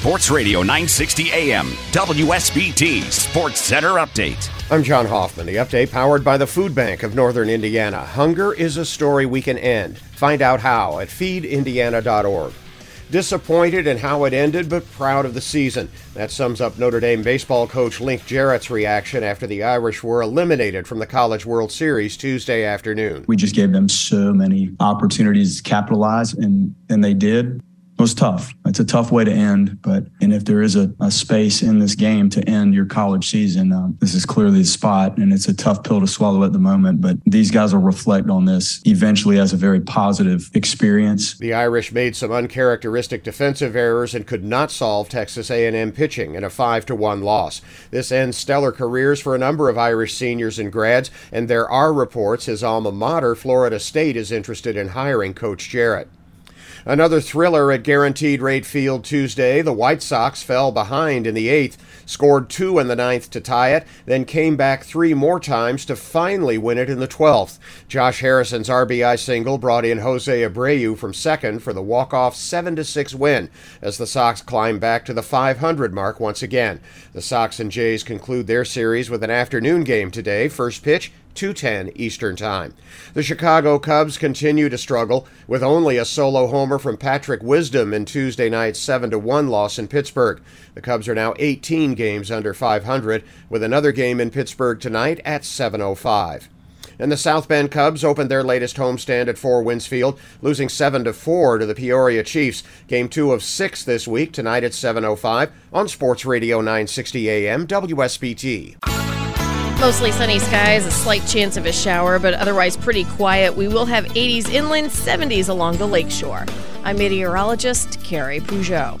Sports Radio 960 AM, WSBT Sports Center Update. I'm John Hoffman. The update powered by the Food Bank of Northern Indiana. Hunger is a story we can end. Find out how at feedindiana.org. Disappointed in how it ended, but proud of the season. That sums up Notre Dame baseball coach Link Jarrett's reaction after the Irish were eliminated from the College World Series Tuesday afternoon. We just gave them so many opportunities to capitalize, and, and they did. It was tough. It's a tough way to end, but and if there is a, a space in this game to end your college season, um, this is clearly the spot, and it's a tough pill to swallow at the moment. But these guys will reflect on this eventually as a very positive experience. The Irish made some uncharacteristic defensive errors and could not solve Texas A&M pitching in a five to one loss. This ends stellar careers for a number of Irish seniors and grads, and there are reports his alma mater, Florida State, is interested in hiring Coach Jarrett. Another thriller at Guaranteed Rate Field Tuesday. The White Sox fell behind in the eighth, scored two in the ninth to tie it, then came back three more times to finally win it in the twelfth. Josh Harrison's RBI single brought in Jose Abreu from second for the walk-off seven to six win as the Sox climb back to the 500 mark once again. The Sox and Jays conclude their series with an afternoon game today. First pitch 2:10 Eastern Time. The Chicago Cubs continue to struggle with only a solo homer from Patrick Wisdom in Tuesday night's 7-1 loss in Pittsburgh. The Cubs are now 18 games under 500 with another game in Pittsburgh tonight at 7:05. And the South Bend Cubs opened their latest homestand at Four Winds Field, losing 7 to 4 to the Peoria Chiefs. Game 2 of 6 this week tonight at 7:05 on Sports Radio 960 AM WSBT. Mostly sunny skies, a slight chance of a shower, but otherwise pretty quiet. We will have 80s inland, 70s along the lakeshore. I'm meteorologist Carrie Peugeot.